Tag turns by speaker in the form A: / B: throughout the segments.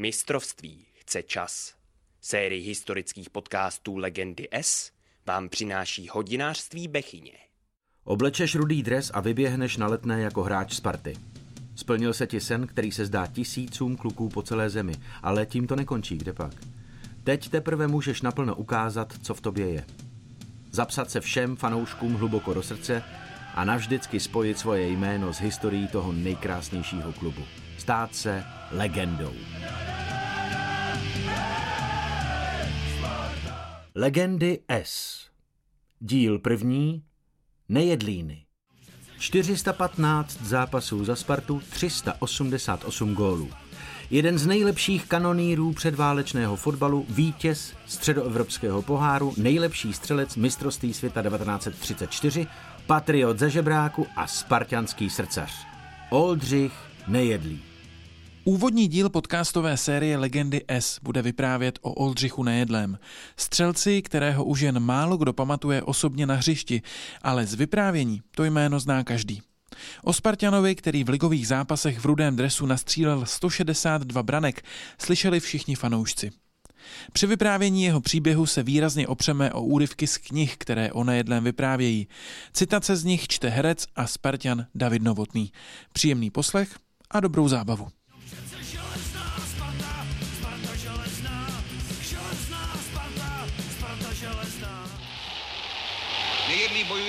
A: Mistrovství chce čas. Sérii historických podcastů Legendy S vám přináší hodinářství Bechyně.
B: Oblečeš rudý dres a vyběhneš na letné jako hráč Sparty. Splnil se ti sen, který se zdá tisícům kluků po celé zemi, ale tím to nekončí, kde pak. Teď teprve můžeš naplno ukázat, co v tobě je. Zapsat se všem fanouškům hluboko do srdce a navždycky spojit svoje jméno s historií toho nejkrásnějšího klubu. Stát se legendou. Legendy S. Díl první. Nejedlíny. 415 zápasů za Spartu, 388 gólů. Jeden z nejlepších kanonýrů předválečného fotbalu, vítěz středoevropského poháru, nejlepší střelec mistrovství světa 1934, patriot ze žebráku a spartianský srdcař. Oldřich Nejedlý.
C: Úvodní díl podcastové série Legendy S bude vyprávět o Oldřichu Nejedlém, střelci, kterého už jen málo kdo pamatuje osobně na hřišti, ale z vyprávění to jméno zná každý. O Spartanovi, který v ligových zápasech v rudém dresu nastřílel 162 branek, slyšeli všichni fanoušci. Při vyprávění jeho příběhu se výrazně opřeme o úryvky z knih, které o nejedlém vyprávějí. Citace z nich čte herec a Spartan David Novotný. Příjemný poslech a dobrou zábavu.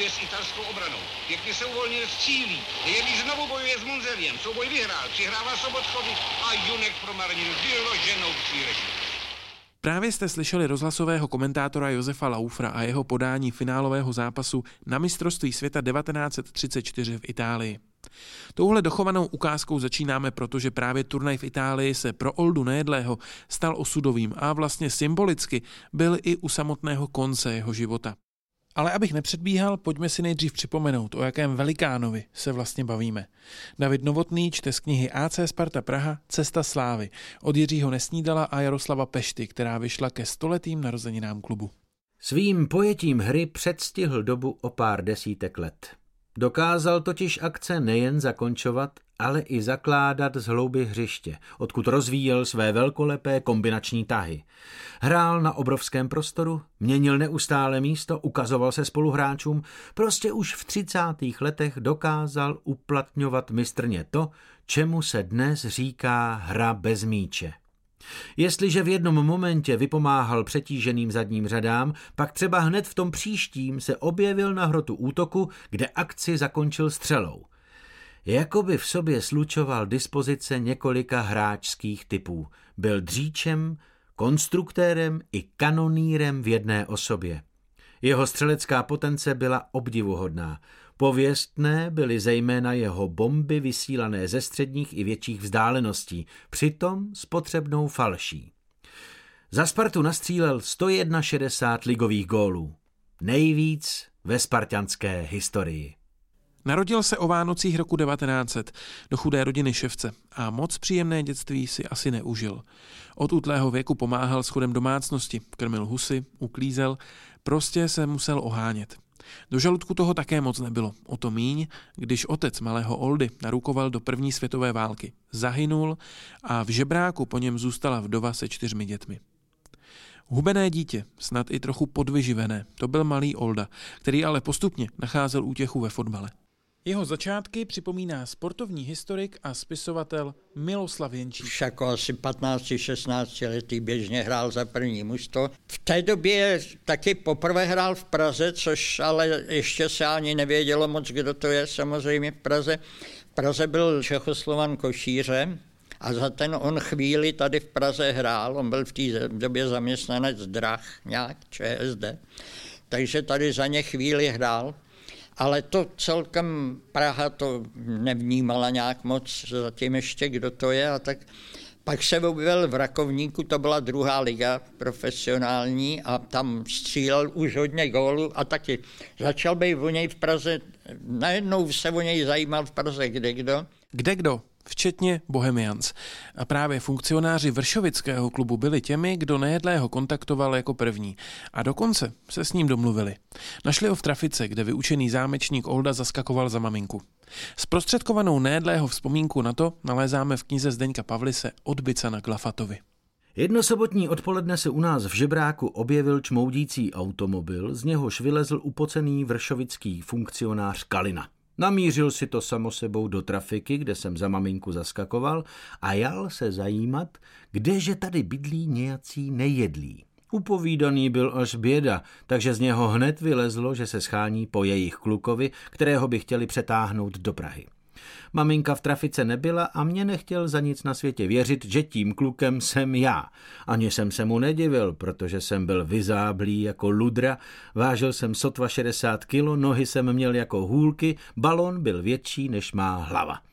D: S italskou obranou. Pěkně se uvolnil s Cílí. Nejedlý znovu bojuje s Monzeliem. Souboj vyhrál. Přihrává Sobotkovi a Junek promarnil vyloženou příležitost.
C: Právě jste slyšeli rozhlasového komentátora Josefa Laufra a jeho podání finálového zápasu na mistrovství světa 1934 v Itálii. Touhle dochovanou ukázkou začínáme, protože právě turnaj v Itálii se pro Oldu Nejedlého stal osudovým a vlastně symbolicky byl i u samotného konce jeho života. Ale abych nepředbíhal, pojďme si nejdřív připomenout, o jakém velikánovi se vlastně bavíme. David Novotný čte z knihy AC Sparta Praha Cesta slávy od Jiřího Nesnídala a Jaroslava Pešty, která vyšla ke stoletým narozeninám klubu.
B: Svým pojetím hry předstihl dobu o pár desítek let. Dokázal totiž akce nejen zakončovat, ale i zakládat z hlouby hřiště, odkud rozvíjel své velkolepé kombinační tahy. Hrál na obrovském prostoru, měnil neustále místo, ukazoval se spoluhráčům, prostě už v 30. letech dokázal uplatňovat mistrně to, čemu se dnes říká hra bez míče. Jestliže v jednom momentě vypomáhal přetíženým zadním řadám, pak třeba hned v tom příštím se objevil na hrotu útoku, kde akci zakončil střelou. Jakoby v sobě slučoval dispozice několika hráčských typů. Byl dříčem, konstruktérem i kanonýrem v jedné osobě. Jeho střelecká potence byla obdivuhodná. Pověstné byly zejména jeho bomby vysílané ze středních i větších vzdáleností, přitom s potřebnou falší. Za Spartu nastřílel 161 ligových gólů. Nejvíc ve spartianské historii.
C: Narodil se o Vánocích roku 1900 do chudé rodiny ševce a moc příjemné dětství si asi neužil. Od útlého věku pomáhal s chodem domácnosti, krmil husy, uklízel, prostě se musel ohánět. Do žaludku toho také moc nebylo. O to míň, když otec malého Oldy narukoval do první světové války. Zahynul a v žebráku po něm zůstala vdova se čtyřmi dětmi. Hubené dítě, snad i trochu podvyživené, to byl malý Olda, který ale postupně nacházel útěchu ve fotbale. Jeho začátky připomíná sportovní historik a spisovatel Miloslav Jenčík.
E: Jako asi 15-16 letý běžně hrál za první mužstvo. V té době taky poprvé hrál v Praze, což ale ještě se ani nevědělo moc, kdo to je samozřejmě v Praze. V Praze byl Čechoslovan Košíře, a za ten on chvíli tady v Praze hrál, on byl v té době zaměstnanec drah nějak, ČSD, takže tady za ně chvíli hrál ale to celkem Praha to nevnímala nějak moc zatím ještě, kdo to je a tak pak se objevil v Rakovníku, to byla druhá liga profesionální a tam střílel už hodně gólů a taky začal být o něj v Praze, najednou se o něj zajímal v Praze kde kdo.
C: Kde kdo? Včetně Bohemians. A právě funkcionáři Vršovického klubu byli těmi, kdo nejedlého kontaktoval jako první. A dokonce se s ním domluvili. Našli ho v trafice, kde vyučený zámečník Olda zaskakoval za maminku. Zprostředkovanou nejedlého vzpomínku na to nalézáme v knize Zdeňka Pavlise Odbyca na Glafatovi.
B: Jedno sobotní odpoledne se u nás v žebráku objevil čmoudící automobil, z něhož vylezl upocený vršovický funkcionář Kalina. Namířil si to samo sebou do trafiky, kde jsem za maminku zaskakoval a jal se zajímat, kdeže tady bydlí nějací nejedlí. Upovídaný byl až běda, takže z něho hned vylezlo, že se schání po jejich klukovi, kterého by chtěli přetáhnout do Prahy. Maminka v trafice nebyla a mě nechtěl za nic na světě věřit, že tím klukem jsem já. Ani jsem se mu nedivil, protože jsem byl vyzáblý jako ludra, vážil jsem sotva 60 kilo, nohy jsem měl jako hůlky, balon byl větší než má hlava.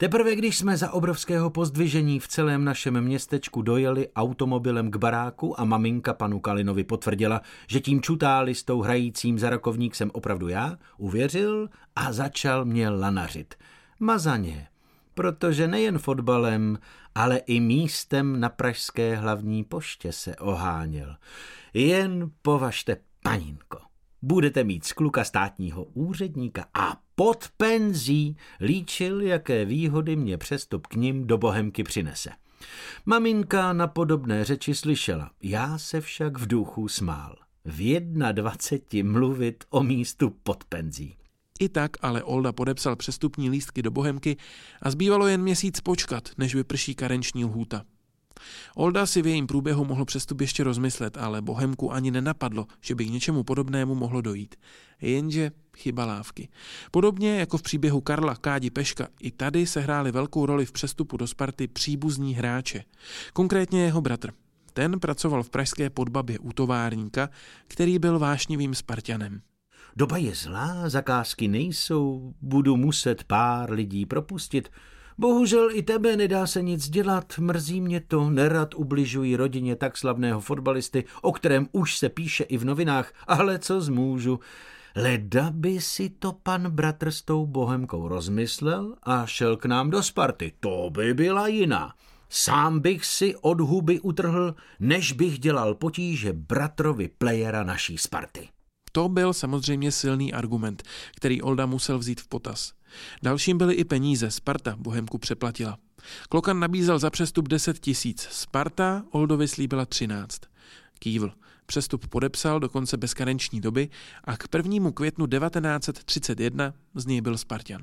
B: Teprve když jsme za obrovského pozdvižení v celém našem městečku dojeli automobilem k baráku a maminka panu Kalinovi potvrdila, že tím čutálistou hrajícím za rokovník jsem opravdu já, uvěřil a začal mě lanařit. Mazaně, protože nejen fotbalem, ale i místem na pražské hlavní poště se oháněl. Jen považte, paninko, budete mít z kluka státního úředníka a pod penzí líčil, jaké výhody mě přestup k ním do Bohemky přinese. Maminka na podobné řeči slyšela, já se však v duchu smál. V jedna dvaceti mluvit o místu pod penzí.
C: I tak ale Olda podepsal přestupní lístky do Bohemky a zbývalo jen měsíc počkat, než vyprší karenční lhůta. Olda si v jejím průběhu mohl přestup ještě rozmyslet, ale Bohemku ani nenapadlo, že by k něčemu podobnému mohlo dojít. Jenže chyba lávky. Podobně jako v příběhu Karla Kádi Peška, i tady se hráli velkou roli v přestupu do Sparty příbuzní hráče. Konkrétně jeho bratr. Ten pracoval v pražské podbabě u továrníka, který byl vášnivým Spartanem.
B: Doba je zlá, zakázky nejsou, budu muset pár lidí propustit. Bohužel i tebe nedá se nic dělat, mrzí mě to, nerad ubližuji rodině tak slavného fotbalisty, o kterém už se píše i v novinách, ale co zmůžu. Leda by si to pan bratr s tou bohemkou rozmyslel a šel k nám do Sparty. To by byla jiná. Sám bych si od huby utrhl, než bych dělal potíže bratrovi playera naší Sparty.
C: To byl samozřejmě silný argument, který Olda musel vzít v potaz. Dalším byly i peníze. Sparta Bohemku přeplatila. Klokan nabízel za přestup 10 tisíc. Sparta Oldovi slíbila 13. Kývl. Přestup podepsal dokonce bez karenční doby a k 1. květnu 1931 z něj byl Spartan.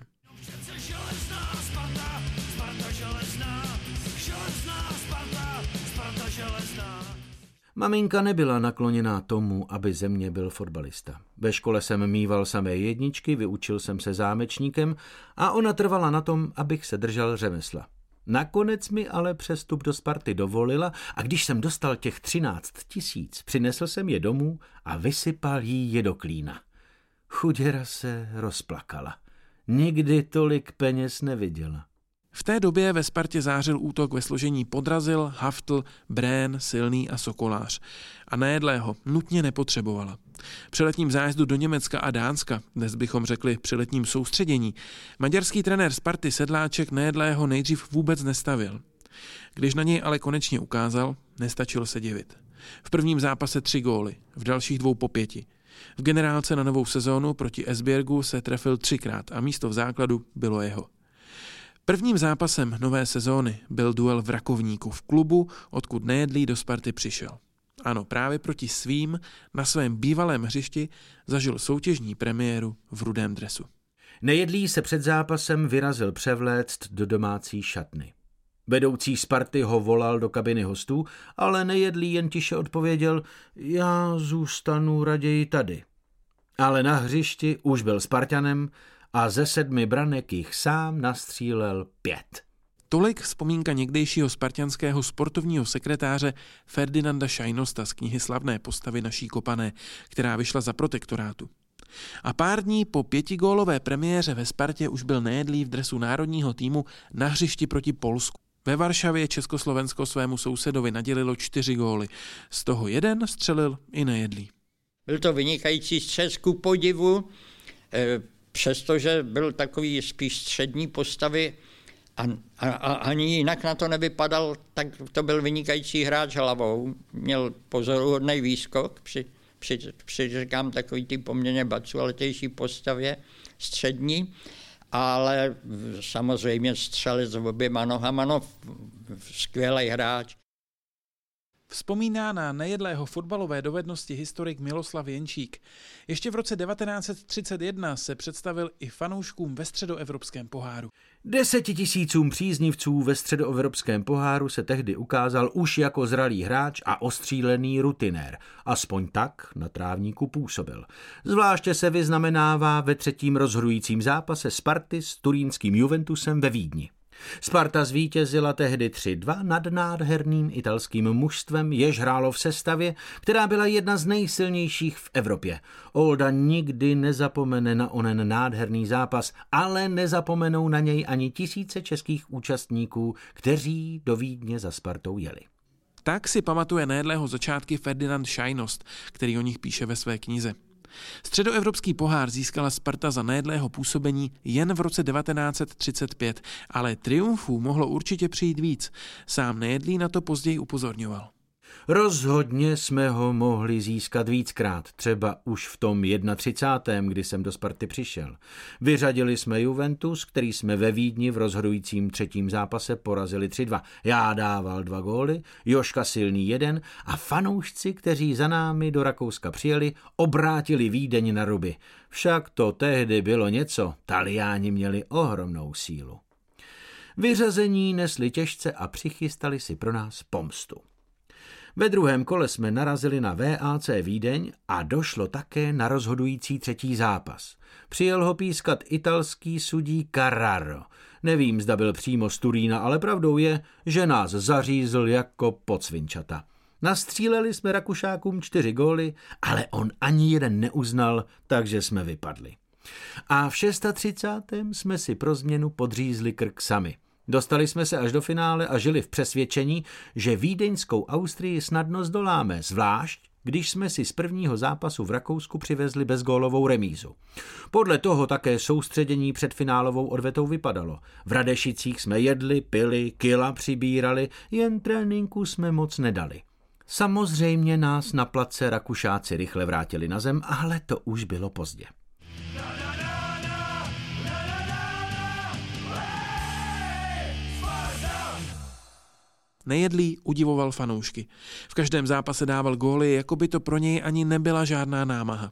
B: Maminka nebyla nakloněná tomu, aby ze mě byl fotbalista. Ve škole jsem mýval samé jedničky, vyučil jsem se zámečníkem a ona trvala na tom, abych se držel řemesla. Nakonec mi ale přestup do Sparty dovolila a když jsem dostal těch třináct tisíc, přinesl jsem je domů a vysypal jí je do klína. Chuděra se rozplakala. Nikdy tolik peněz neviděla.
C: V té době ve Spartě zářil útok ve složení Podrazil, Haftl, Brén, Silný a Sokolář. A nejedlého nutně nepotřebovala. Při letním zájezdu do Německa a Dánska, dnes bychom řekli při letním soustředění, maďarský trenér Sparty Sedláček nejedlého nejdřív vůbec nestavil. Když na něj ale konečně ukázal, nestačilo se divit. V prvním zápase tři góly, v dalších dvou po pěti. V generálce na novou sezónu proti Esbjergu se trefil třikrát a místo v základu bylo jeho. Prvním zápasem nové sezóny byl duel v Rakovníku v klubu, odkud nejedlý do Sparty přišel. Ano, právě proti svým na svém bývalém hřišti zažil soutěžní premiéru v rudém dresu.
B: Nejedlý se před zápasem vyrazil převléct do domácí šatny. Vedoucí Sparty ho volal do kabiny hostů, ale nejedlý jen tiše odpověděl, já zůstanu raději tady. Ale na hřišti už byl Spartanem a ze sedmi branek jich sám nastřílel pět.
C: Tolik vzpomínka někdejšího spartianského sportovního sekretáře Ferdinanda Šajnosta z knihy Slavné postavy naší kopané, která vyšla za protektorátu. A pár dní po pětigólové premiéře ve Spartě už byl nejedlý v dresu národního týmu na hřišti proti Polsku. Ve Varšavě Československo svému sousedovi nadělilo čtyři góly. Z toho jeden střelil i nejedlý.
E: Byl to vynikající střes ku podivu. Eh, přestože byl takový spíš střední postavy, A, a, a ani jinak na to nevypadal, tak to byl vynikající hráč hlavou. Měl pozoruhodný výskok při, při, při říkám, takový ty poměrně bacualetější postavě střední, ale samozřejmě střelec s oběma nohama, no, skvělý hráč.
C: Vzpomíná na nejedlého fotbalové dovednosti historik Miloslav Jenčík. Ještě v roce 1931 se představil i fanouškům ve středoevropském poháru.
B: Desetitisícům příznivců ve středoevropském poháru se tehdy ukázal už jako zralý hráč a ostřílený rutinér. Aspoň tak na trávníku působil. Zvláště se vyznamenává ve třetím rozhodujícím zápase Sparty s turínským Juventusem ve Vídni. Sparta zvítězila tehdy 3-2 nad nádherným italským mužstvem, jež hrálo v sestavě, která byla jedna z nejsilnějších v Evropě. Olda nikdy nezapomene na onen nádherný zápas, ale nezapomenou na něj ani tisíce českých účastníků, kteří do Vídně za Spartou jeli.
C: Tak si pamatuje nejedlého začátky Ferdinand Šajnost, který o nich píše ve své knize. Středoevropský pohár získala Sparta za nejedlého působení jen v roce 1935, ale triumfů mohlo určitě přijít víc. Sám nejedlý na to později upozorňoval.
B: Rozhodně jsme ho mohli získat víckrát, třeba už v tom 31. kdy jsem do Sparty přišel. Vyřadili jsme Juventus, který jsme ve Vídni v rozhodujícím třetím zápase porazili 3-2. Já dával dva góly, Joška silný jeden a fanoušci, kteří za námi do Rakouska přijeli, obrátili Vídeň na ruby. Však to tehdy bylo něco, Taliáni měli ohromnou sílu. Vyřazení nesli těžce a přichystali si pro nás pomstu. Ve druhém kole jsme narazili na VAC Vídeň a došlo také na rozhodující třetí zápas. Přijel ho pískat italský sudí Carraro. Nevím, zda byl přímo z Turína, ale pravdou je, že nás zařízl jako podsvinčata. Nastříleli jsme Rakušákům čtyři góly, ale on ani jeden neuznal, takže jsme vypadli. A v 630. jsme si pro změnu podřízli krk sami – Dostali jsme se až do finále a žili v přesvědčení, že vídeňskou Austrii snadno zdoláme, zvlášť když jsme si z prvního zápasu v Rakousku přivezli bezgólovou remízu. Podle toho také soustředění před finálovou odvetou vypadalo. V Radešicích jsme jedli, pili, kila přibírali, jen tréninku jsme moc nedali. Samozřejmě nás na place Rakušáci rychle vrátili na zem, ale to už bylo pozdě.
C: Nejedlý udivoval fanoušky. V každém zápase dával góly, jako by to pro něj ani nebyla žádná námaha.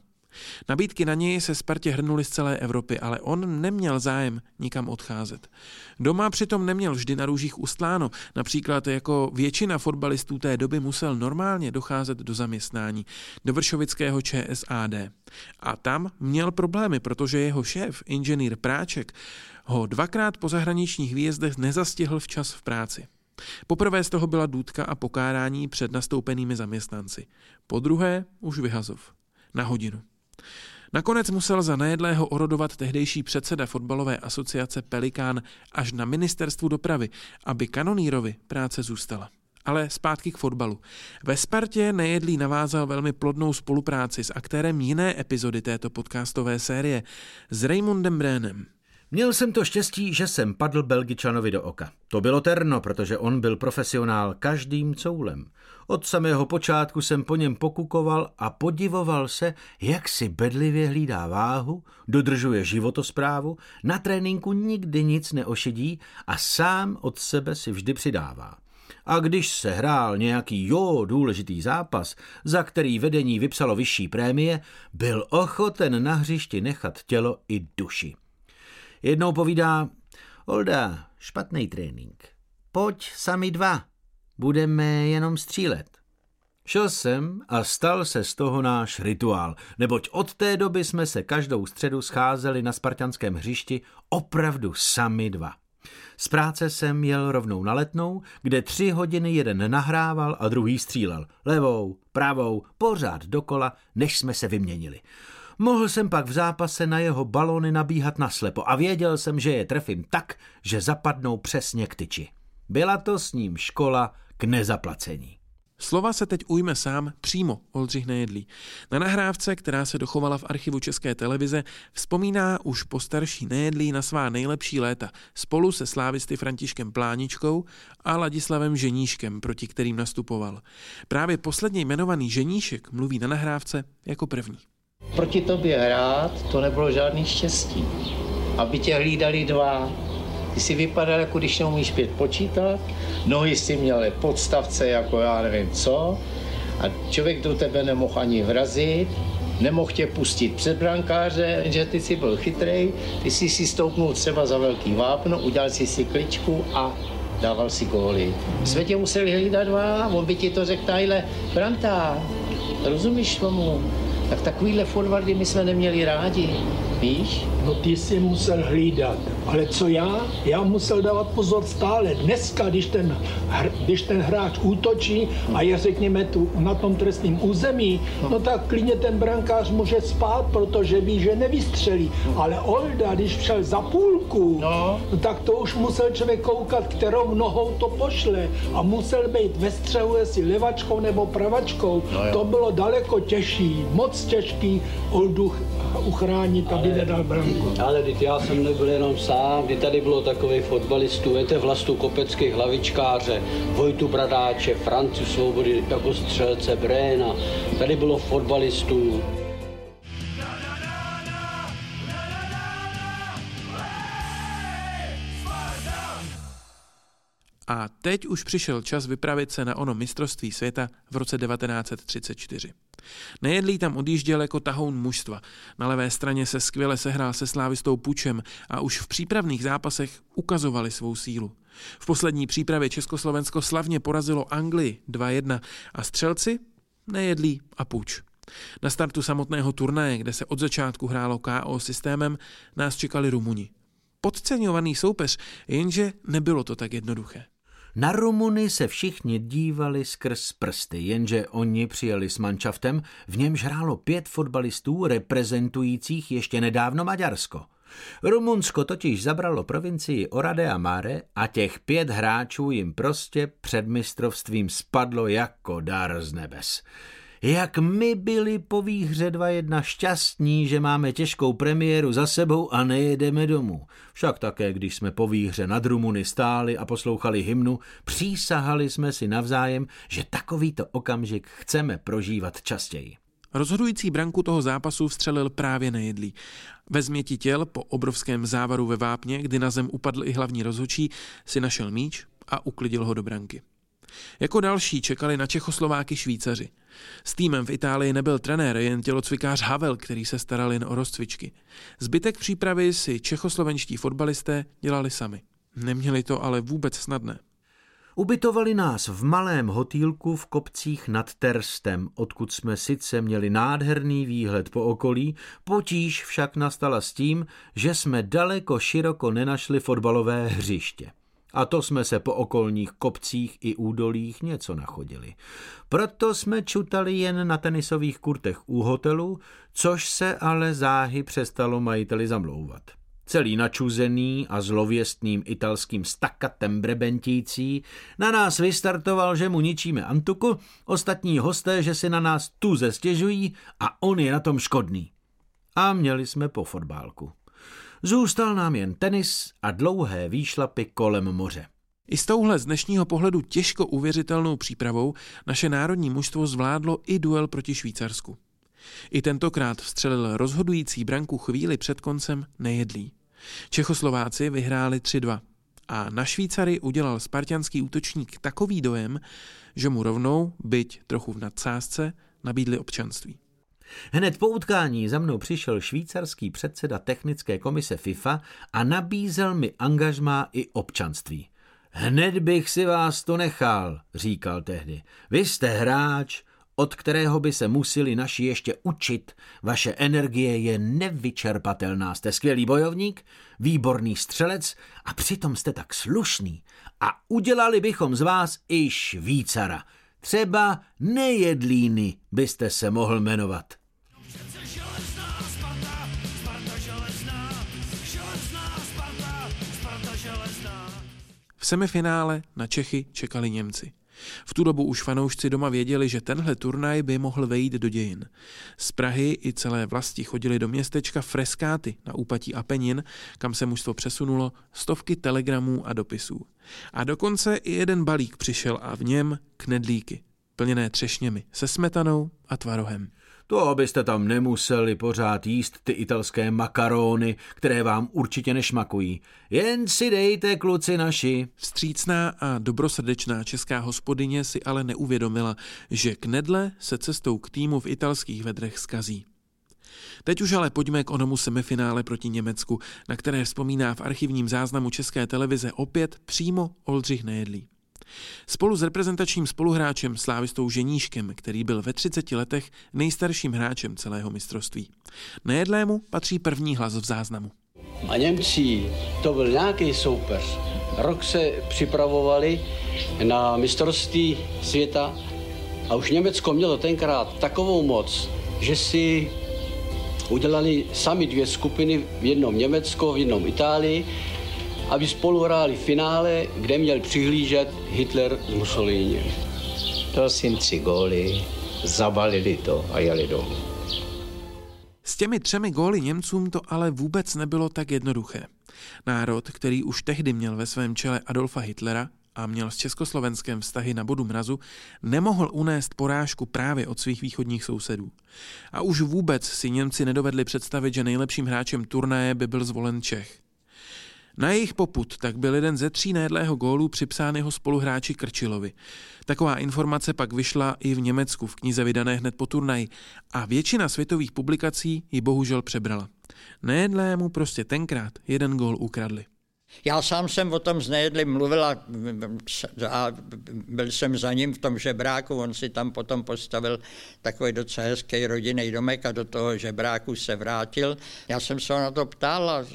C: Nabídky na něj se Spartě hrnuly z celé Evropy, ale on neměl zájem nikam odcházet. Doma přitom neměl vždy na růžích ustláno, například jako většina fotbalistů té doby musel normálně docházet do zaměstnání, do Vršovického ČSAD. A tam měl problémy, protože jeho šéf, inženýr Práček, ho dvakrát po zahraničních výjezdech nezastihl včas v práci. Poprvé z toho byla důdka a pokárání před nastoupenými zaměstnanci. Po druhé už vyhazov. Na hodinu. Nakonec musel za nejedlého orodovat tehdejší předseda fotbalové asociace Pelikán až na ministerstvu dopravy, aby kanonírovi práce zůstala. Ale zpátky k fotbalu. Ve Spartě nejedlý navázal velmi plodnou spolupráci s aktérem jiné epizody této podcastové série, s Raymondem Brénem.
B: Měl jsem to štěstí, že jsem padl Belgičanovi do oka. To bylo terno, protože on byl profesionál každým coulem. Od samého počátku jsem po něm pokukoval a podivoval se, jak si bedlivě hlídá váhu, dodržuje životosprávu, na tréninku nikdy nic neošidí a sám od sebe si vždy přidává. A když se hrál nějaký jo důležitý zápas, za který vedení vypsalo vyšší prémie, byl ochoten na hřišti nechat tělo i duši. Jednou povídá, Olda, špatný trénink. Pojď sami dva, budeme jenom střílet. Šel jsem a stal se z toho náš rituál, neboť od té doby jsme se každou středu scházeli na spartanském hřišti opravdu sami dva. Z práce jsem jel rovnou na letnou, kde tři hodiny jeden nahrával a druhý střílel. Levou, pravou, pořád dokola, než jsme se vyměnili. Mohl jsem pak v zápase na jeho balony nabíhat naslepo a věděl jsem, že je trefím tak, že zapadnou přesně k tyči. Byla to s ním škola k nezaplacení.
C: Slova se teď ujme sám přímo Oldřich Nejedlý. Na nahrávce, která se dochovala v archivu České televize, vzpomíná už postarší Nejedlý na svá nejlepší léta spolu se slávisty Františkem Pláničkou a Ladislavem Ženíškem, proti kterým nastupoval. Právě posledně jmenovaný Ženíšek mluví na nahrávce jako první.
F: Proti tobě hrát, to nebylo žádný štěstí. Aby tě hlídali dva, ty si vypadal, jako když neumíš pět počítat, nohy si měl podstavce, jako já nevím co, a člověk do tebe nemohl ani vrazit, nemohl tě pustit před brankáře, že ty si byl chytrej, ty si si stoupnul třeba za velký vápno, udělal si si kličku a dával si góly. Jsme tě museli hlídat dva, on by ti to řekl, tajle, Branta, rozumíš tomu? Tak takovýhle forwardy my jsme neměli rádi, víš?
G: No ty jsi musel hlídat, ale co já? Já musel dávat pozor stále. Dneska, když ten, když ten hráč útočí a je řekněme tu na tom trestním území, no tak klidně ten brankář může spát, protože ví, že nevystřelí. Ale Olda, když šel za půlku, no. no tak to už musel člověk koukat, kterou nohou to pošle a musel být ve střehu, jestli levačkou nebo pravačkou. No to bylo daleko těžší, moc těžký Oldu uchránit, aby ale, nedal branku.
H: Ale teď já jsem nebyl jenom sám, kdy tady bylo takových fotbalistů, víte, Vlastu Kopeckých, hlavičkáře, Vojtu Bradáče, Franci Svobody jako střelce Bréna, tady bylo fotbalistů.
C: A teď už přišel čas vypravit se na ono mistrovství světa v roce 1934. Nejedlý tam odjížděl jako tahoun mužstva. Na levé straně se skvěle sehrál se slávistou Pučem a už v přípravných zápasech ukazovali svou sílu. V poslední přípravě Československo slavně porazilo Anglii 2-1 a střelci Nejedlý a Puč. Na startu samotného turnaje, kde se od začátku hrálo KO systémem, nás čekali Rumuni. Podceňovaný soupeř, jenže nebylo to tak jednoduché.
B: Na Rumuny se všichni dívali skrz prsty, jenže oni přijeli s manšaftem, v němž hrálo pět fotbalistů reprezentujících ještě nedávno Maďarsko. Rumunsko totiž zabralo provincii Orade a Mare a těch pět hráčů jim prostě před mistrovstvím spadlo jako dar z nebes. Jak my byli po výhře 2-1 šťastní, že máme těžkou premiéru za sebou a nejedeme domů. Však také, když jsme po výhře nad Rumuny stáli a poslouchali hymnu, přísahali jsme si navzájem, že takovýto okamžik chceme prožívat častěji.
C: Rozhodující branku toho zápasu vstřelil právě nejedlý. Ve změti těl po obrovském závaru ve vápně, kdy na zem upadl i hlavní rozhočí, si našel míč a uklidil ho do branky. Jako další čekali na Čechoslováky Švýcaři. S týmem v Itálii nebyl trenér, jen tělocvikář Havel, který se staral jen o rozcvičky. Zbytek přípravy si čechoslovenští fotbalisté dělali sami. Neměli to ale vůbec snadné.
B: Ubytovali nás v malém hotýlku v kopcích nad Terstem, odkud jsme sice měli nádherný výhled po okolí, potíž však nastala s tím, že jsme daleko široko nenašli fotbalové hřiště a to jsme se po okolních kopcích i údolích něco nachodili. Proto jsme čutali jen na tenisových kurtech u hotelu, což se ale záhy přestalo majiteli zamlouvat. Celý načuzený a zlověstným italským stakatem brebentící na nás vystartoval, že mu ničíme antuku, ostatní hosté, že si na nás tu stěžují a on je na tom škodný. A měli jsme po fotbálku. Zůstal nám jen tenis a dlouhé výšlapy kolem moře.
C: I s touhle z dnešního pohledu těžko uvěřitelnou přípravou naše národní mužstvo zvládlo i duel proti Švýcarsku. I tentokrát vstřelil rozhodující branku chvíli před koncem nejedlý. Čechoslováci vyhráli 3-2 a na Švýcary udělal spartianský útočník takový dojem, že mu rovnou, byť trochu v nadsázce, nabídli občanství.
B: Hned po utkání za mnou přišel švýcarský předseda technické komise FIFA a nabízel mi angažmá i občanství. Hned bych si vás to nechal, říkal tehdy. Vy jste hráč, od kterého by se museli naši ještě učit. Vaše energie je nevyčerpatelná. Jste skvělý bojovník, výborný střelec a přitom jste tak slušný. A udělali bychom z vás i Švýcara. Třeba nejedlíny byste se mohl jmenovat.
C: V semifinále na Čechy čekali Němci. V tu dobu už fanoušci doma věděli, že tenhle turnaj by mohl vejít do dějin. Z Prahy i celé vlasti chodili do městečka Freskáty na úpatí Apenin, kam se mužstvo přesunulo, stovky telegramů a dopisů. A dokonce i jeden balík přišel a v něm knedlíky, plněné třešněmi, se smetanou a tvarohem.
B: To, abyste tam nemuseli pořád jíst ty italské makaróny, které vám určitě nešmakují. Jen si dejte, kluci naši.
C: Vstřícná a dobrosrdečná česká hospodyně si ale neuvědomila, že knedle se cestou k týmu v italských vedrech skazí. Teď už ale pojďme k onomu semifinále proti Německu, na které vzpomíná v archivním záznamu České televize opět přímo Oldřich Nejedlý. Spolu s reprezentačním spoluhráčem Slávistou Ženíškem, který byl ve 30 letech nejstarším hráčem celého mistrovství. Nejedlému patří první hlas v záznamu.
H: A Němci, to byl nějaký soupeř. Rok se připravovali na mistrovství světa a už Německo mělo tenkrát takovou moc, že si udělali sami dvě skupiny, v jednom Německo, v jednom Itálii aby spolu hráli finále, kde měl přihlížet Hitler s Mussolini.
F: To si tři góly, zabalili to a jeli domů.
C: S těmi třemi góly Němcům to ale vůbec nebylo tak jednoduché. Národ, který už tehdy měl ve svém čele Adolfa Hitlera a měl s Československem vztahy na bodu mrazu, nemohl unést porážku právě od svých východních sousedů. A už vůbec si Němci nedovedli představit, že nejlepším hráčem turnaje by byl zvolen Čech. Na jejich poput tak byl jeden ze tří nejedlého gólů připsán jeho spoluhráči Krčilovi. Taková informace pak vyšla i v Německu v knize vydané hned po turnaji a většina světových publikací ji bohužel přebrala. Nejedlému prostě tenkrát jeden gól ukradli.
E: Já sám jsem o tom s Nejedlým mluvil a, a byl jsem za ním v tom žebráku, on si tam potom postavil takový docela hezký rodinný domek a do toho žebráku se vrátil. Já jsem se ho na to ptal, a,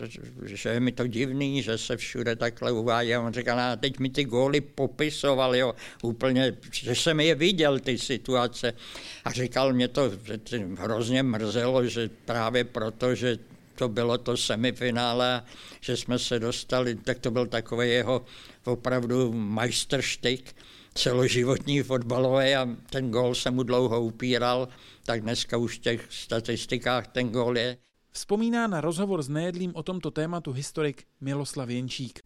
E: že je mi to divný, že se všude takhle uvádí. A on říkal, a teď mi ty góly popisoval, jo, úplně, že jsem je viděl, ty situace. A říkal, mě to hrozně mrzelo, že právě proto, že to bylo to semifinále, že jsme se dostali, tak to byl takový jeho opravdu majstrštyk celoživotní fotbalové a ten gol se mu dlouho upíral, tak dneska už v těch statistikách ten gol je.
C: Vzpomíná na rozhovor s Nejedlým o tomto tématu historik Miloslav Jenčík.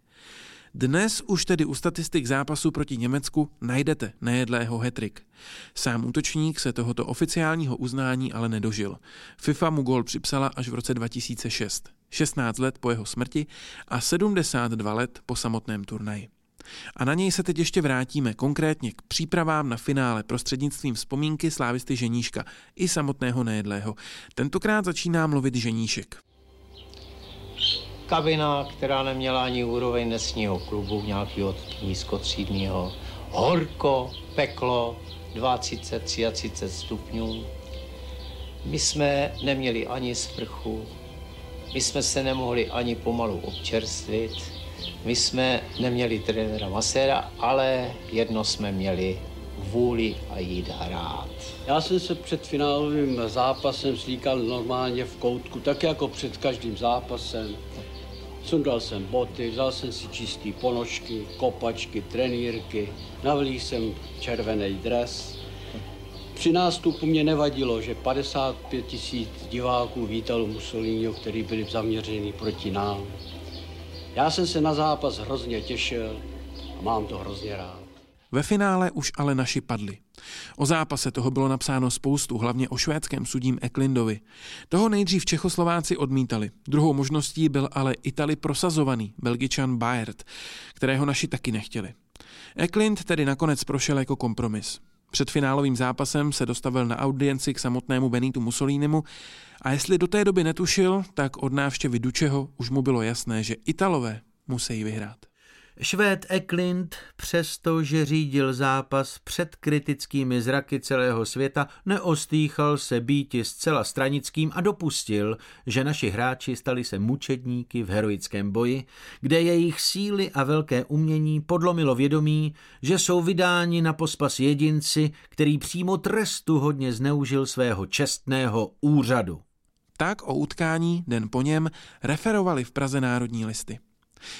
C: Dnes už tedy u statistik zápasu proti Německu najdete nejedlého hetrik. Sám útočník se tohoto oficiálního uznání ale nedožil. FIFA mu gol připsala až v roce 2006, 16 let po jeho smrti a 72 let po samotném turnaji. A na něj se teď ještě vrátíme, konkrétně k přípravám na finále prostřednictvím vzpomínky slávisty Ženíška i samotného nejedlého. Tentokrát začíná mluvit Ženíšek
F: kabina, která neměla ani úroveň dnesního klubu, nějakého nízkotřídního, horko, peklo, 32, 33 stupňů. My jsme neměli ani sprchu, my jsme se nemohli ani pomalu občerstvit, my jsme neměli trenéra Maséra, ale jedno jsme měli vůli a jít hrát.
H: Já jsem se před finálovým zápasem slíkal normálně v koutku, tak jako před každým zápasem. Sundal jsem boty, vzal jsem si čistý ponožky, kopačky, trenýrky, navlík jsem červený dres. Při nástupu mě nevadilo, že 55 tisíc diváků vítalo Mussoliniho, který byli zaměřeni proti nám. Já jsem se na zápas hrozně těšil a mám to hrozně rád.
C: Ve finále už ale naši padli. O zápase toho bylo napsáno spoustu, hlavně o švédském sudím Eklindovi. Toho nejdřív Čechoslováci odmítali. Druhou možností byl ale Itali prosazovaný, belgičan Bayert, kterého naši taky nechtěli. Eklind tedy nakonec prošel jako kompromis. Před finálovým zápasem se dostavil na audienci k samotnému Benitu Mussolinimu a jestli do té doby netušil, tak od návštěvy Dučeho už mu bylo jasné, že Italové musí vyhrát.
B: Švéd Eklind, přestože řídil zápas před kritickými zraky celého světa, neostýchal se býti zcela stranickým a dopustil, že naši hráči stali se mučedníky v heroickém boji, kde jejich síly a velké umění podlomilo vědomí, že jsou vydáni na pospas jedinci, který přímo trestu hodně zneužil svého čestného úřadu.
C: Tak o utkání den po něm referovali v Praze národní listy.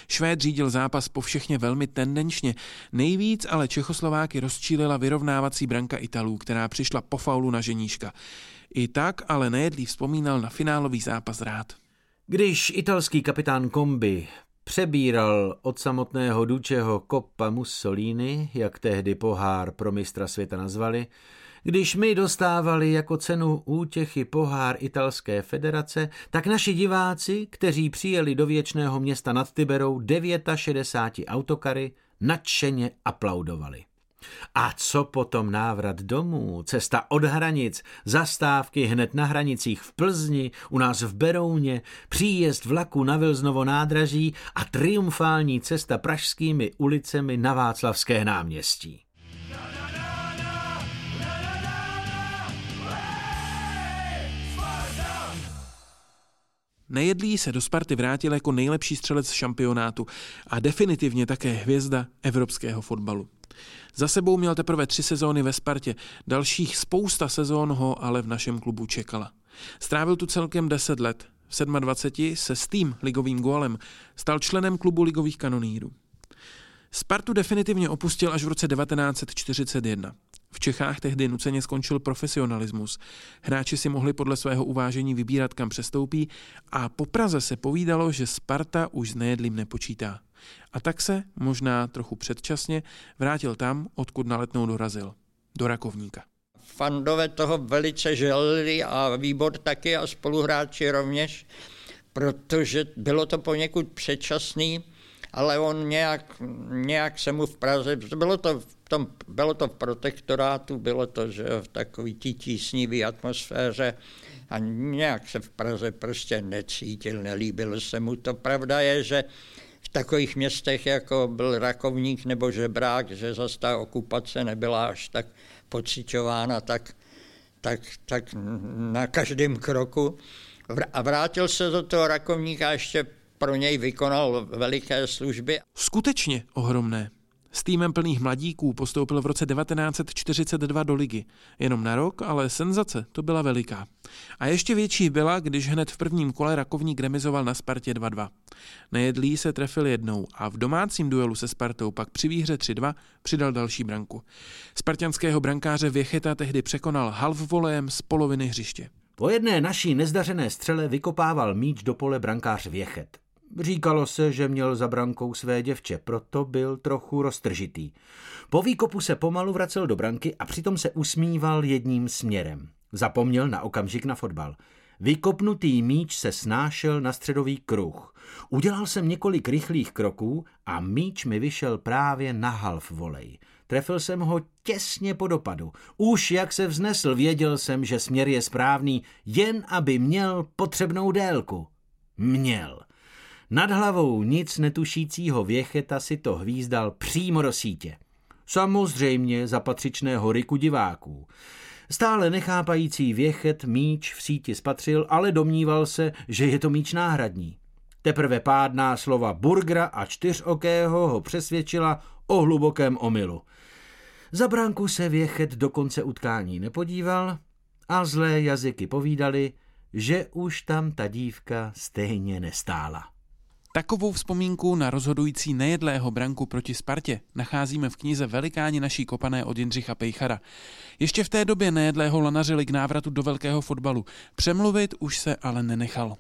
C: Švéd řídil zápas povšechně velmi tendenčně, nejvíc ale Čechoslováky rozčílila vyrovnávací branka Italů, která přišla po faulu na ženíška. I tak ale nejedlý vzpomínal na finálový zápas rád.
B: Když italský kapitán Kombi přebíral od samotného Dučeho Coppa Mussolini, jak tehdy pohár pro mistra světa nazvali, když my dostávali jako cenu útěchy pohár italské federace, tak naši diváci, kteří přijeli do věčného města nad Tiberou 69 autokary, nadšeně aplaudovali. A co potom návrat domů, cesta od hranic, zastávky hned na hranicích v Plzni, u nás v Berouně, příjezd vlaku na Vilznovo nádraží a triumfální cesta pražskými ulicemi na Václavské náměstí.
C: Nejedlý se do Sparty vrátil jako nejlepší střelec šampionátu a definitivně také hvězda evropského fotbalu. Za sebou měl teprve tři sezóny ve Spartě, dalších spousta sezón ho ale v našem klubu čekala. Strávil tu celkem 10 let. V 27 se s tým ligovým gólem stal členem klubu ligových kanonýrů. Spartu definitivně opustil až v roce 1941. V Čechách tehdy nuceně skončil profesionalismus. Hráči si mohli podle svého uvážení vybírat, kam přestoupí a po Praze se povídalo, že Sparta už s nejedlým nepočítá. A tak se, možná trochu předčasně, vrátil tam, odkud na letnou dorazil. Do Rakovníka.
E: Fandové toho velice želili a výbor taky a spoluhráči rovněž, protože bylo to poněkud předčasný, ale on nějak, nějak se mu v Praze, bylo to v, tom, bylo to v protektorátu, bylo to že v takový tí tísnivý atmosféře a nějak se v Praze prostě necítil, nelíbilo se mu to. Pravda je, že v takových městech, jako byl Rakovník nebo Žebrák, že zase ta okupace nebyla až tak pocitována, tak, tak, tak na každém kroku. A vrátil se do toho Rakovníka ještě pro něj vykonal veliké služby.
C: Skutečně ohromné. S týmem plných mladíků postoupil v roce 1942 do ligy. Jenom na rok, ale senzace to byla veliká. A ještě větší byla, když hned v prvním kole Rakovník remizoval na Spartě 2-2. Nejedlý se trefil jednou a v domácím duelu se Spartou pak při výhře 3-2 přidal další branku. Spartianského brankáře Věcheta tehdy překonal half volejem z poloviny hřiště.
B: Po jedné naší nezdařené střele vykopával míč do pole brankář Věchet. Říkalo se, že měl za brankou své děvče, proto byl trochu roztržitý. Po výkopu se pomalu vracel do branky a přitom se usmíval jedním směrem. Zapomněl na okamžik na fotbal. Vykopnutý míč se snášel na středový kruh. Udělal jsem několik rychlých kroků a míč mi vyšel právě na half volej. Trefil jsem ho těsně po dopadu. Už jak se vznesl, věděl jsem, že směr je správný, jen aby měl potřebnou délku. Měl. Nad hlavou nic netušícího věcheta si to hvízdal přímo do sítě. Samozřejmě za patřičného ryku diváků. Stále nechápající věchet míč v síti spatřil, ale domníval se, že je to míč náhradní. Teprve pádná slova Burgra a čtyřokého ho přesvědčila o hlubokém omylu. Za bránku se věchet do konce utkání nepodíval a zlé jazyky povídali, že už tam ta dívka stejně nestála.
C: Takovou vzpomínku na rozhodující nejedlého branku proti Spartě nacházíme v knize Velikáni naší kopané od Jindřicha Pejchara. Ještě v té době nejedlého lanařili k návratu do velkého fotbalu. Přemluvit už se ale nenechal.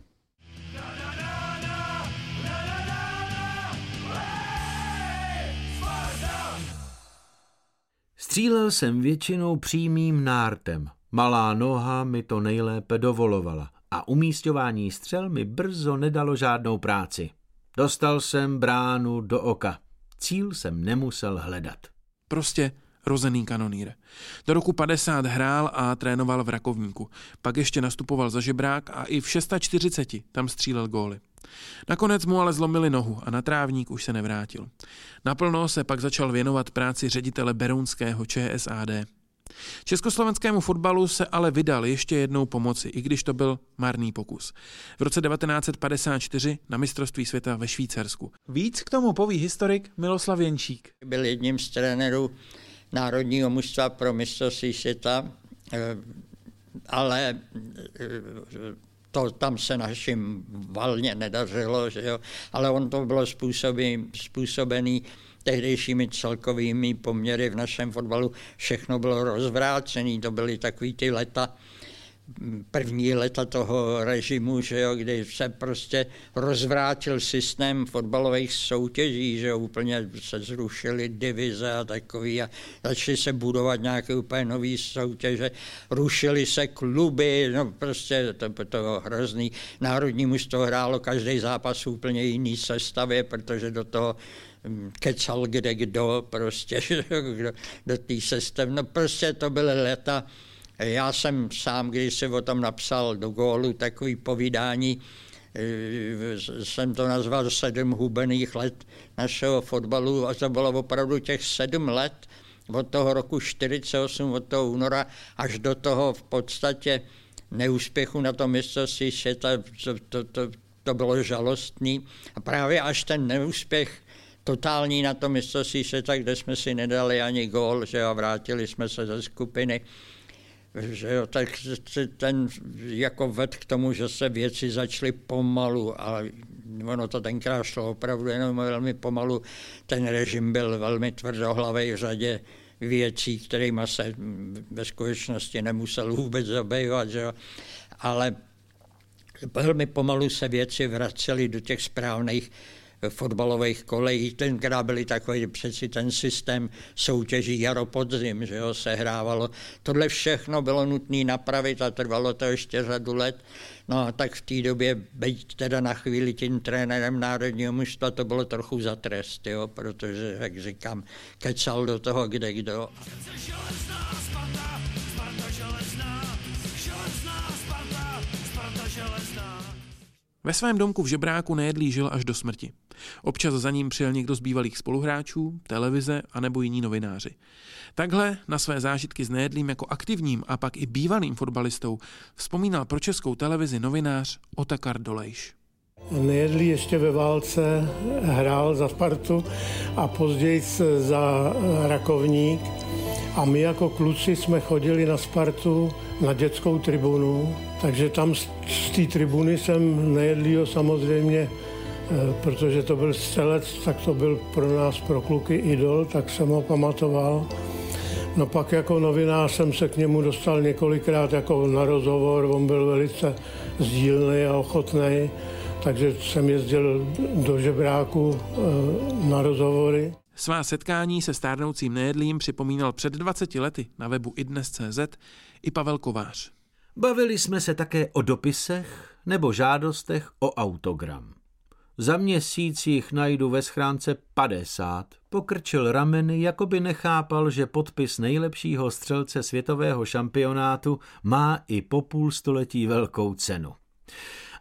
B: Střílel jsem většinou přímým nártem. Malá noha mi to nejlépe dovolovala a umístování střel mi brzo nedalo žádnou práci. Dostal jsem bránu do oka. Cíl jsem nemusel hledat.
C: Prostě rozený kanonýr. Do roku 50 hrál a trénoval v Rakovníku. Pak ještě nastupoval za žebrák a i v 640 tam střílel góly. Nakonec mu ale zlomili nohu a na trávník už se nevrátil. Naplno se pak začal věnovat práci ředitele Berounského ČSAD. Československému fotbalu se ale vydal ještě jednou pomoci, i když to byl marný pokus. V roce 1954 na mistrovství světa ve Švýcarsku. Víc k tomu poví historik Miloslav Jenčík.
E: Byl jedním z trenérů Národního mužstva pro mistrovství světa, eh, ale eh, to tam se našim valně nedařilo, že jo? ale on to bylo způsobí, způsobený tehdejšími celkovými poměry v našem fotbalu. Všechno bylo rozvrácené, to byly takový ty leta, první leta toho režimu, že jo, kdy se prostě rozvrátil systém fotbalových soutěží, že jo, úplně se zrušily divize a takový a začaly se budovat nějaké úplně nové soutěže, rušily se kluby, no prostě to, to hrozný. Národní mužstvo hrálo každý zápas úplně jiný sestavě, protože do toho hm, kecal kde kdo, prostě do, do té sestav. No prostě to byly leta, já jsem sám, když se o tom napsal do gólu, takový povídání, eh, jsem to nazval sedm hubených let našeho fotbalu a to bylo opravdu těch sedm let od toho roku 48, od toho února až do toho v podstatě neúspěchu na tom mistrovství světa, to, to, to, to bylo žalostný. A právě až ten neúspěch totální na tom mistrovství světa, kde jsme si nedali ani gól, že a vrátili jsme se ze skupiny, že jo, tak ten jako ved k tomu, že se věci začaly pomalu a ono to tenkrát šlo opravdu jenom velmi pomalu. Ten režim byl velmi tvrdohlavý v řadě věcí, kterými se ve skutečnosti nemusel vůbec zabývat, že jo. ale velmi pomalu se věci vracely do těch správných fotbalových kolejí. Tenkrát byly takový přeci ten systém soutěží jaro-podzim, že jo, se hrávalo. Tohle všechno bylo nutné napravit a trvalo to ještě řadu let. No a tak v té době být teda na chvíli tím trenérem národního mužstva, to bylo trochu za trest, jo, protože, jak říkám, kecal do toho kde kdo.
C: Ve svém domku v Žebráku nejedlí žil až do smrti. Občas za ním přijel někdo z bývalých spoluhráčů, televize a nebo jiní novináři. Takhle na své zážitky s nejedlým jako aktivním a pak i bývalým fotbalistou vzpomínal pro českou televizi novinář Otakar Dolejš.
I: Nejedlý ještě ve válce hrál za Spartu a později za Rakovník. A my jako kluci jsme chodili na Spartu na dětskou tribunu, takže tam z té tribuny jsem nejedlýho samozřejmě Eh, protože to byl střelec, tak to byl pro nás, pro kluky idol, tak jsem ho pamatoval. No pak jako novinář jsem se k němu dostal několikrát jako na rozhovor, on byl velice sdílný a ochotný, takže jsem jezdil do žebráku eh, na rozhovory.
C: Svá setkání se stárnoucím nejedlým připomínal před 20 lety na webu idnes.cz i Pavel Kovář.
B: Bavili jsme se také o dopisech nebo žádostech o autogram. Za měsíc jich najdu ve schránce 50. Pokrčil rameny, jako by nechápal, že podpis nejlepšího střelce světového šampionátu má i po půl století velkou cenu.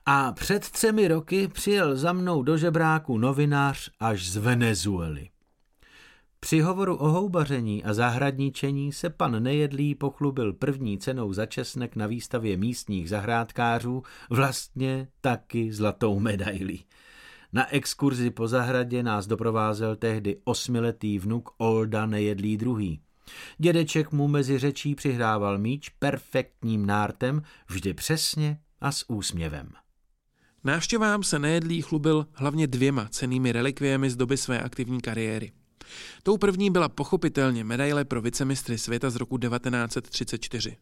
B: A před třemi roky přijel za mnou do žebráku novinář až z Venezuely. Při hovoru o houbaření a zahradničení se pan Nejedlý pochlubil první cenou za česnek na výstavě místních zahrádkářů, vlastně taky zlatou medailí. Na exkurzi po zahradě nás doprovázel tehdy osmiletý vnuk Olda Nejedlý druhý. Dědeček mu mezi řečí přihrával míč perfektním nártem, vždy přesně a s úsměvem.
C: Návštěvám se Nejedlý chlubil hlavně dvěma cenými relikviemi z doby své aktivní kariéry. Tou první byla pochopitelně medaile pro vicemistry světa z roku 1934.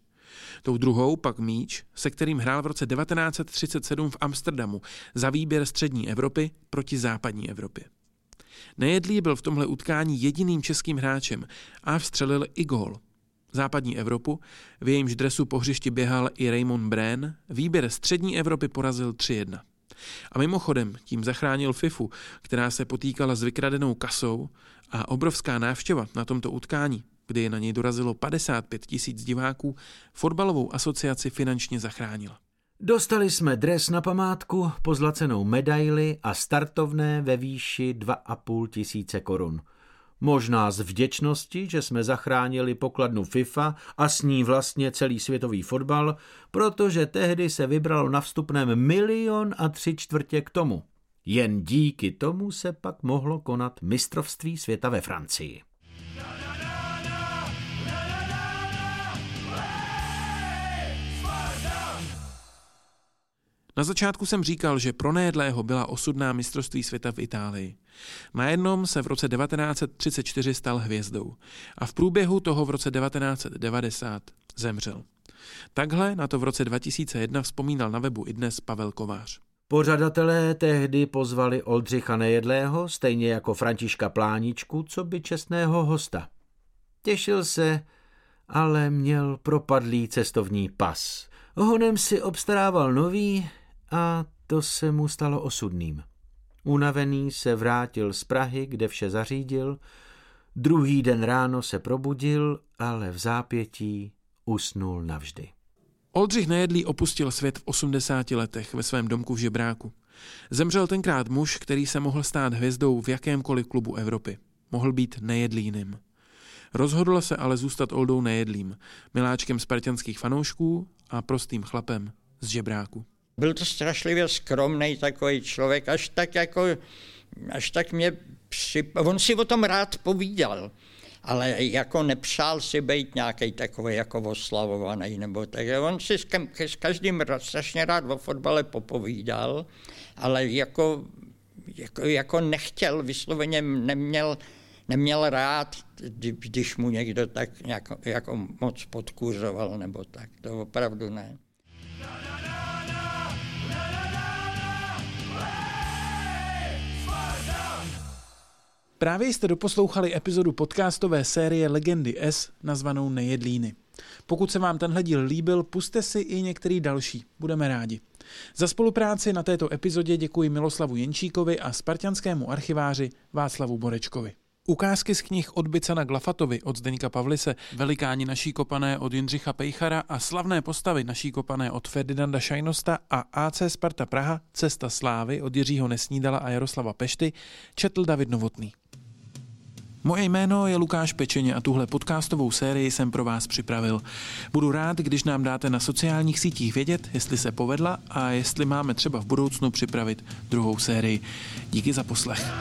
C: Tou druhou pak míč, se kterým hrál v roce 1937 v Amsterdamu za výběr střední Evropy proti západní Evropě. Nejedlý byl v tomhle utkání jediným českým hráčem a vstřelil i gól. Západní Evropu, v jejímž dresu po hřišti běhal i Raymond Brén, výběr střední Evropy porazil 3-1. A mimochodem tím zachránil FIFU, která se potýkala s vykradenou kasou a obrovská návštěva na tomto utkání kdy na něj dorazilo 55 tisíc diváků, fotbalovou asociaci finančně zachránil.
B: Dostali jsme dres na památku, pozlacenou medaili a startovné ve výši 2,5 tisíce korun. Možná z vděčnosti, že jsme zachránili pokladnu FIFA a s ní vlastně celý světový fotbal, protože tehdy se vybralo na vstupném milion a tři čtvrtě k tomu. Jen díky tomu se pak mohlo konat mistrovství světa ve Francii.
C: Na začátku jsem říkal, že pro nejedlého byla osudná mistrovství světa v Itálii. Na jednom se v roce 1934 stal hvězdou a v průběhu toho v roce 1990 zemřel. Takhle na to v roce 2001 vzpomínal na webu i dnes Pavel Kovář.
B: Pořadatelé tehdy pozvali Oldřicha Nejedlého, stejně jako Františka Pláničku, co by čestného hosta. Těšil se, ale měl propadlý cestovní pas. Honem si obstarával nový a to se mu stalo osudným. Unavený se vrátil z Prahy, kde vše zařídil, druhý den ráno se probudil, ale v zápětí usnul navždy.
C: Oldřich Nejedlý opustil svět v 80 letech ve svém domku v Žebráku. Zemřel tenkrát muž, který se mohl stát hvězdou v jakémkoliv klubu Evropy. Mohl být nejedlým. Rozhodl se ale zůstat Oldou nejedlým, miláčkem spartanských fanoušků a prostým chlapem z Žebráku.
E: Byl to strašlivě skromný takový člověk, až tak jako, až tak mě při... On si o tom rád povídal ale jako nepřál si být nějaký takový jako oslavovaný, nebo tak. On si s, s každým strašně rád o fotbale popovídal, ale jako, jako, jako nechtěl, vysloveně neměl, neměl rád, když mu někdo tak nějak, jako moc podkuřoval, nebo tak. To opravdu ne.
C: Právě jste doposlouchali epizodu podcastové série Legendy S nazvanou Nejedlíny. Pokud se vám tenhle díl líbil, puste si i některý další, budeme rádi. Za spolupráci na této epizodě děkuji Miloslavu Jenčíkovi a spartianskému archiváři Václavu Borečkovi. Ukázky z knih od Bicana Glafatovi od Zdeňka Pavlise, Velikáni naší kopané od Jindřicha Pejchara a Slavné postavy naší kopané od Ferdinanda Šajnosta a AC Sparta Praha Cesta slávy od Jiřího Nesnídala a Jaroslava Pešty četl David Novotný. Moje jméno je Lukáš Pečeně a tuhle podcastovou sérii jsem pro vás připravil. Budu rád, když nám dáte na sociálních sítích vědět, jestli se povedla a jestli máme třeba v budoucnu připravit druhou sérii. Díky za poslech.